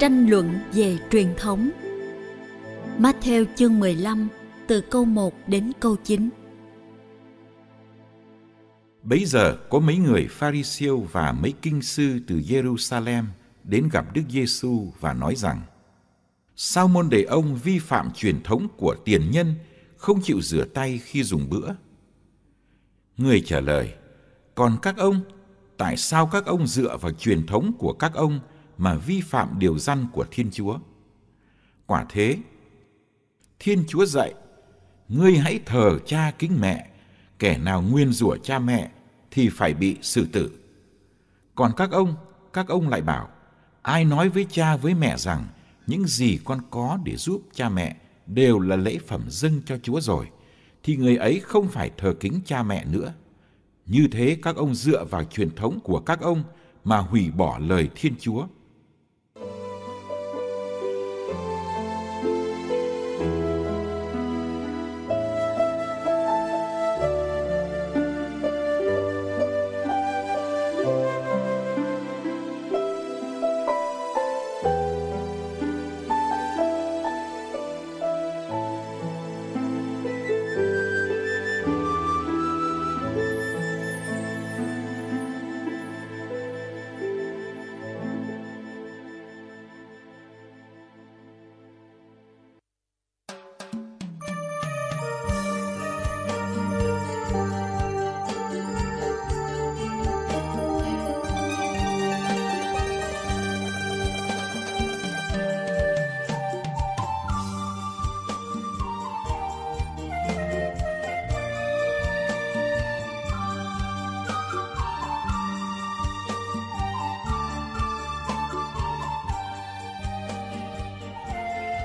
Tranh luận về truyền thống Matthew chương 15 từ câu 1 đến câu 9 Bấy giờ có mấy người Pharisêu và mấy kinh sư từ Jerusalem đến gặp Đức Giêsu và nói rằng: Sao môn đệ ông vi phạm truyền thống của tiền nhân, không chịu rửa tay khi dùng bữa? Người trả lời: Còn các ông, tại sao các ông dựa vào truyền thống của các ông mà vi phạm điều răn của Thiên Chúa? Quả thế, Thiên Chúa dạy: Ngươi hãy thờ cha kính mẹ kẻ nào nguyên rủa cha mẹ thì phải bị xử tử. Còn các ông, các ông lại bảo, ai nói với cha với mẹ rằng những gì con có để giúp cha mẹ đều là lễ phẩm dâng cho Chúa rồi, thì người ấy không phải thờ kính cha mẹ nữa. Như thế các ông dựa vào truyền thống của các ông mà hủy bỏ lời Thiên Chúa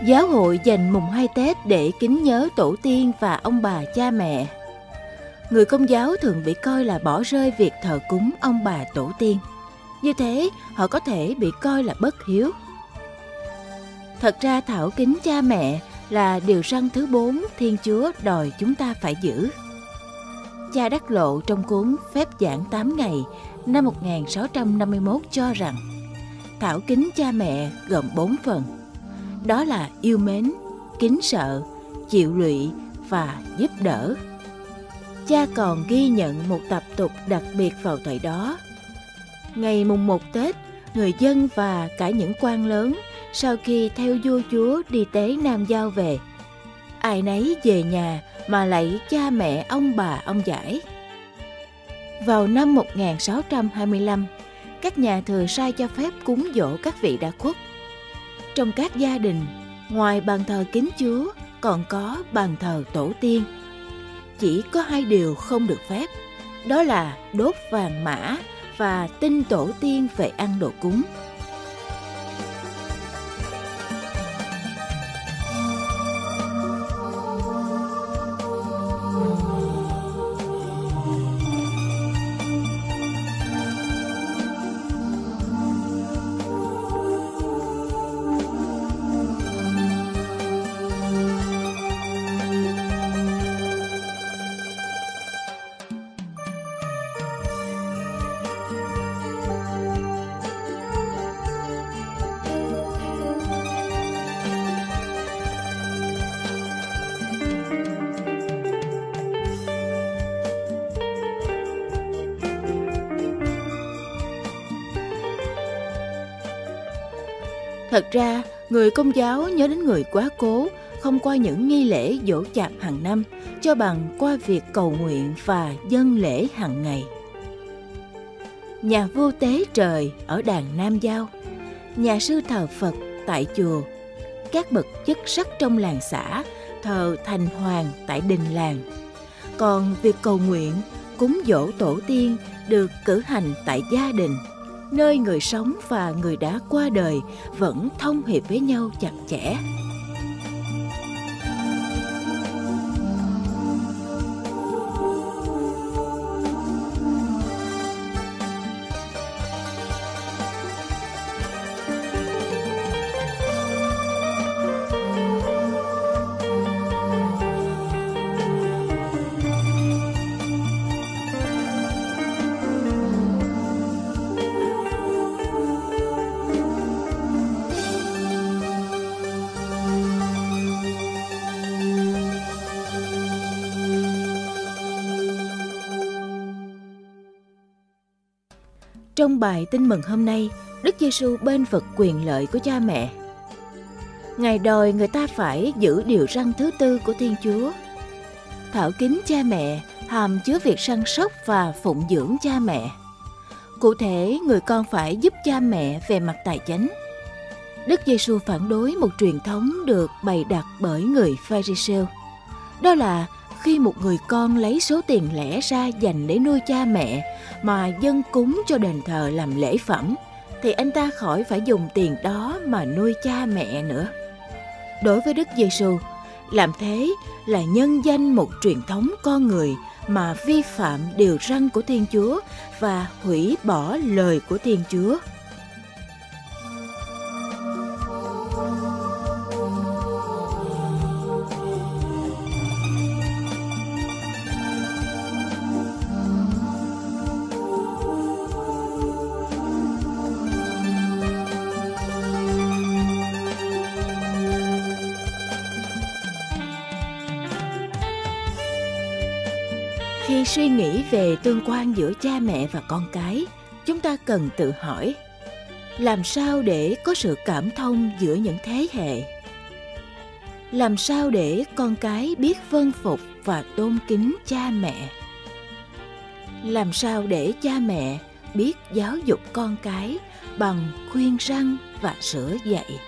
Giáo hội dành mùng 2 Tết để kính nhớ tổ tiên và ông bà cha mẹ. Người công giáo thường bị coi là bỏ rơi việc thờ cúng ông bà tổ tiên. Như thế, họ có thể bị coi là bất hiếu. Thật ra thảo kính cha mẹ là điều răn thứ bốn Thiên Chúa đòi chúng ta phải giữ. Cha Đắc Lộ trong cuốn Phép giảng 8 ngày năm 1651 cho rằng thảo kính cha mẹ gồm 4 phần – đó là yêu mến kính sợ chịu lụy và giúp đỡ. Cha còn ghi nhận một tập tục đặc biệt vào thời đó. Ngày mùng một tết người dân và cả những quan lớn sau khi theo vua chúa đi tế nam giao về ai nấy về nhà mà lạy cha mẹ ông bà ông giải. Vào năm 1625, các nhà thừa sai cho phép cúng dỗ các vị đã khuất trong các gia đình, ngoài bàn thờ kính Chúa còn có bàn thờ tổ tiên. Chỉ có hai điều không được phép, đó là đốt vàng mã và tin tổ tiên về ăn đồ cúng. Thật ra, người công giáo nhớ đến người quá cố không qua những nghi lễ dỗ chạp hàng năm, cho bằng qua việc cầu nguyện và dân lễ hàng ngày. Nhà vô tế trời ở đàn Nam Giao, nhà sư thờ Phật tại chùa, các bậc chức sắc trong làng xã thờ thành hoàng tại đình làng. Còn việc cầu nguyện, cúng dỗ tổ tiên được cử hành tại gia đình – nơi người sống và người đã qua đời vẫn thông hiệp với nhau chặt chẽ. Trong bài tin mừng hôm nay, Đức Giêsu bên vực quyền lợi của cha mẹ. Ngài đòi người ta phải giữ điều răn thứ tư của Thiên Chúa. Thảo kính cha mẹ hàm chứa việc săn sóc và phụng dưỡng cha mẹ. Cụ thể, người con phải giúp cha mẹ về mặt tài chính. Đức Giêsu phản đối một truyền thống được bày đặt bởi người Pharisêu. Đó là khi một người con lấy số tiền lẻ ra dành để nuôi cha mẹ mà dân cúng cho đền thờ làm lễ phẩm thì anh ta khỏi phải dùng tiền đó mà nuôi cha mẹ nữa. Đối với Đức Giêsu, làm thế là nhân danh một truyền thống con người mà vi phạm điều răn của Thiên Chúa và hủy bỏ lời của Thiên Chúa. Khi suy nghĩ về tương quan giữa cha mẹ và con cái, chúng ta cần tự hỏi, làm sao để có sự cảm thông giữa những thế hệ? Làm sao để con cái biết vân phục và tôn kính cha mẹ? Làm sao để cha mẹ biết giáo dục con cái bằng khuyên răng và sửa dạy?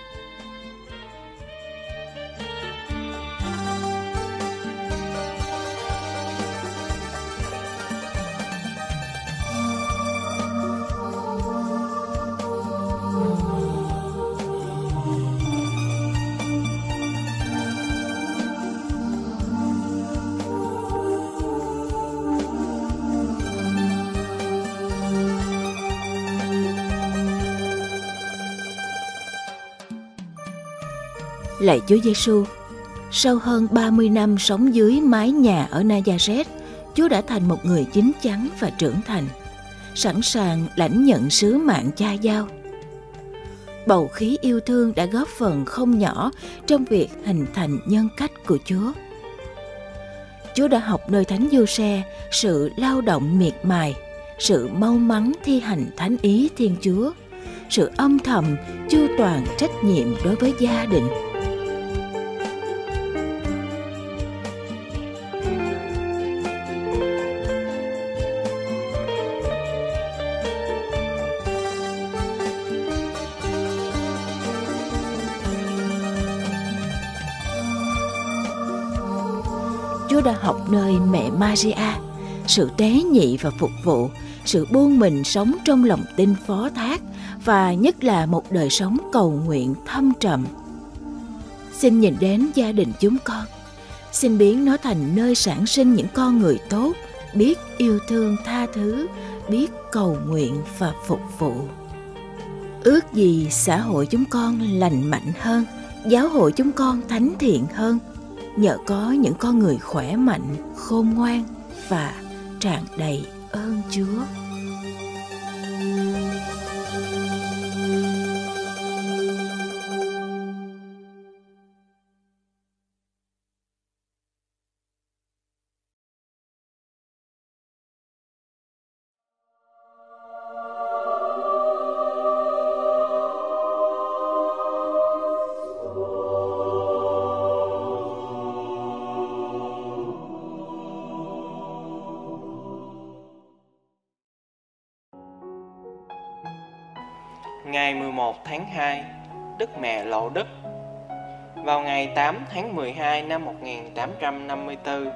Lạy Chúa Giêsu, sau hơn 30 năm sống dưới mái nhà ở Nazareth, Chúa đã thành một người chín chắn và trưởng thành, sẵn sàng lãnh nhận sứ mạng cha giao. Bầu khí yêu thương đã góp phần không nhỏ trong việc hình thành nhân cách của Chúa. Chúa đã học nơi Thánh Du Xe sự lao động miệt mài, sự mau mắn thi hành thánh ý Thiên Chúa, sự âm thầm chu toàn trách nhiệm đối với gia đình Chúa đã học nơi mẹ Maria, sự tế nhị và phục vụ, sự buông mình sống trong lòng tin phó thác và nhất là một đời sống cầu nguyện thâm trầm. Xin nhìn đến gia đình chúng con, xin biến nó thành nơi sản sinh những con người tốt, biết yêu thương tha thứ, biết cầu nguyện và phục vụ. Ước gì xã hội chúng con lành mạnh hơn, giáo hội chúng con thánh thiện hơn – nhờ có những con người khỏe mạnh khôn ngoan và tràn đầy ơn chúa. Ngày 11 tháng 2, Đức Mẹ Lộ Đức. Vào ngày 8 tháng 12 năm 1854,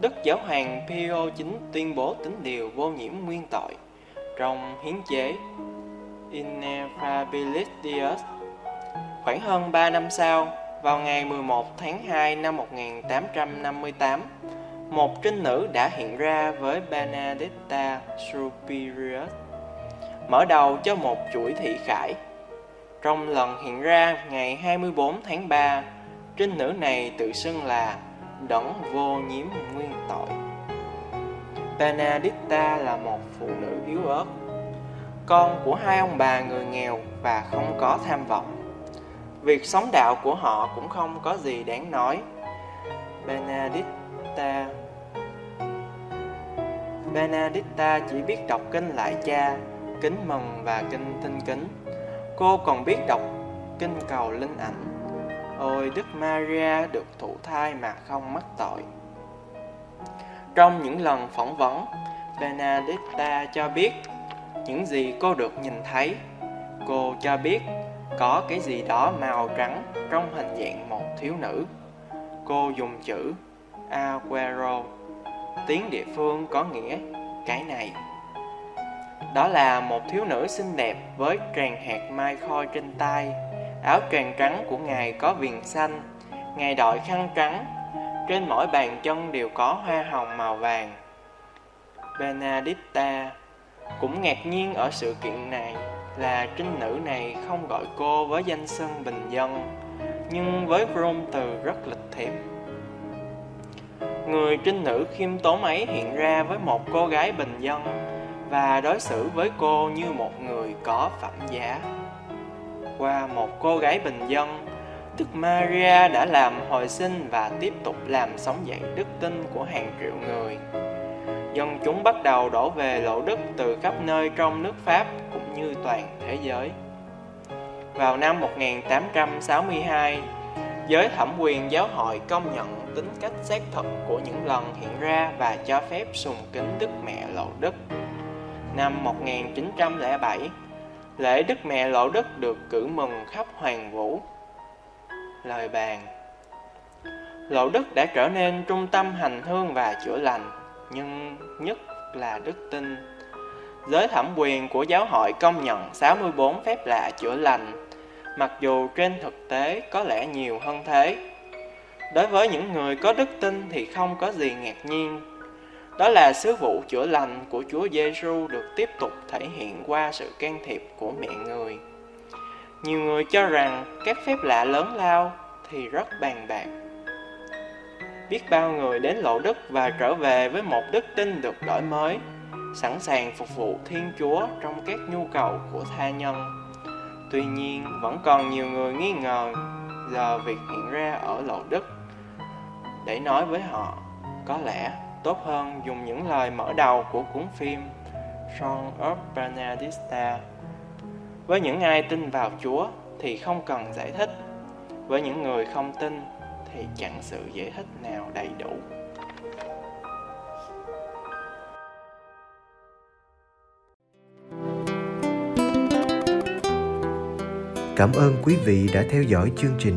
Đức Giáo hoàng Pio IX tuyên bố tính điều vô nhiễm nguyên tội trong hiến chế Ineffabilis. Khoảng hơn 3 năm sau, vào ngày 11 tháng 2 năm 1858, một trinh nữ đã hiện ra với Benedetta Superior mở đầu cho một chuỗi thị khải. Trong lần hiện ra ngày 24 tháng 3, trinh nữ này tự xưng là đấng vô nhiễm nguyên tội. Benedicta là một phụ nữ yếu ớt, con của hai ông bà người nghèo và không có tham vọng. Việc sống đạo của họ cũng không có gì đáng nói. Benedicta Benedicta chỉ biết đọc kinh lại cha kính mừng và kinh tinh kính. Cô còn biết đọc kinh cầu linh ảnh. Ôi Đức Maria được thụ thai mà không mắc tội. Trong những lần phỏng vấn, Benedicta cho biết những gì cô được nhìn thấy. Cô cho biết có cái gì đó màu trắng trong hình dạng một thiếu nữ. Cô dùng chữ Aguero, tiếng địa phương có nghĩa cái này. Đó là một thiếu nữ xinh đẹp với tràn hạt mai khôi trên tay, áo tràng trắng của ngài có viền xanh, ngài đội khăn trắng, trên mỗi bàn chân đều có hoa hồng màu vàng. Benedicta cũng ngạc nhiên ở sự kiện này là trinh nữ này không gọi cô với danh xưng bình dân, nhưng với rôn từ rất lịch thiệp. Người trinh nữ khiêm tốn ấy hiện ra với một cô gái bình dân và đối xử với cô như một người có phẩm giá. Qua một cô gái bình dân, Đức Maria đã làm hồi sinh và tiếp tục làm sống dậy đức tin của hàng triệu người. Dân chúng bắt đầu đổ về lộ đức từ khắp nơi trong nước Pháp cũng như toàn thế giới. Vào năm 1862, giới thẩm quyền giáo hội công nhận tính cách xác thực của những lần hiện ra và cho phép sùng kính Đức Mẹ Lộ Đức. Năm 1907, lễ Đức Mẹ Lộ Đức được cử mừng khắp hoàng vũ. Lời bàn Lộ Đức đã trở nên trung tâm hành hương và chữa lành, nhưng nhất là đức tin. Giới thẩm quyền của giáo hội công nhận 64 phép lạ chữa lành, mặc dù trên thực tế có lẽ nhiều hơn thế. Đối với những người có đức tin thì không có gì ngạc nhiên. Đó là sứ vụ chữa lành của Chúa Giêsu được tiếp tục thể hiện qua sự can thiệp của mẹ người. Nhiều người cho rằng các phép lạ lớn lao thì rất bàn bạc. Biết bao người đến lộ đức và trở về với một đức tin được đổi mới, sẵn sàng phục vụ Thiên Chúa trong các nhu cầu của tha nhân. Tuy nhiên, vẫn còn nhiều người nghi ngờ giờ việc hiện ra ở lộ đức. Để nói với họ, có lẽ tốt hơn dùng những lời mở đầu của cuốn phim Song of Bernadista. Với những ai tin vào Chúa thì không cần giải thích. Với những người không tin thì chẳng sự giải thích nào đầy đủ. Cảm ơn quý vị đã theo dõi chương trình.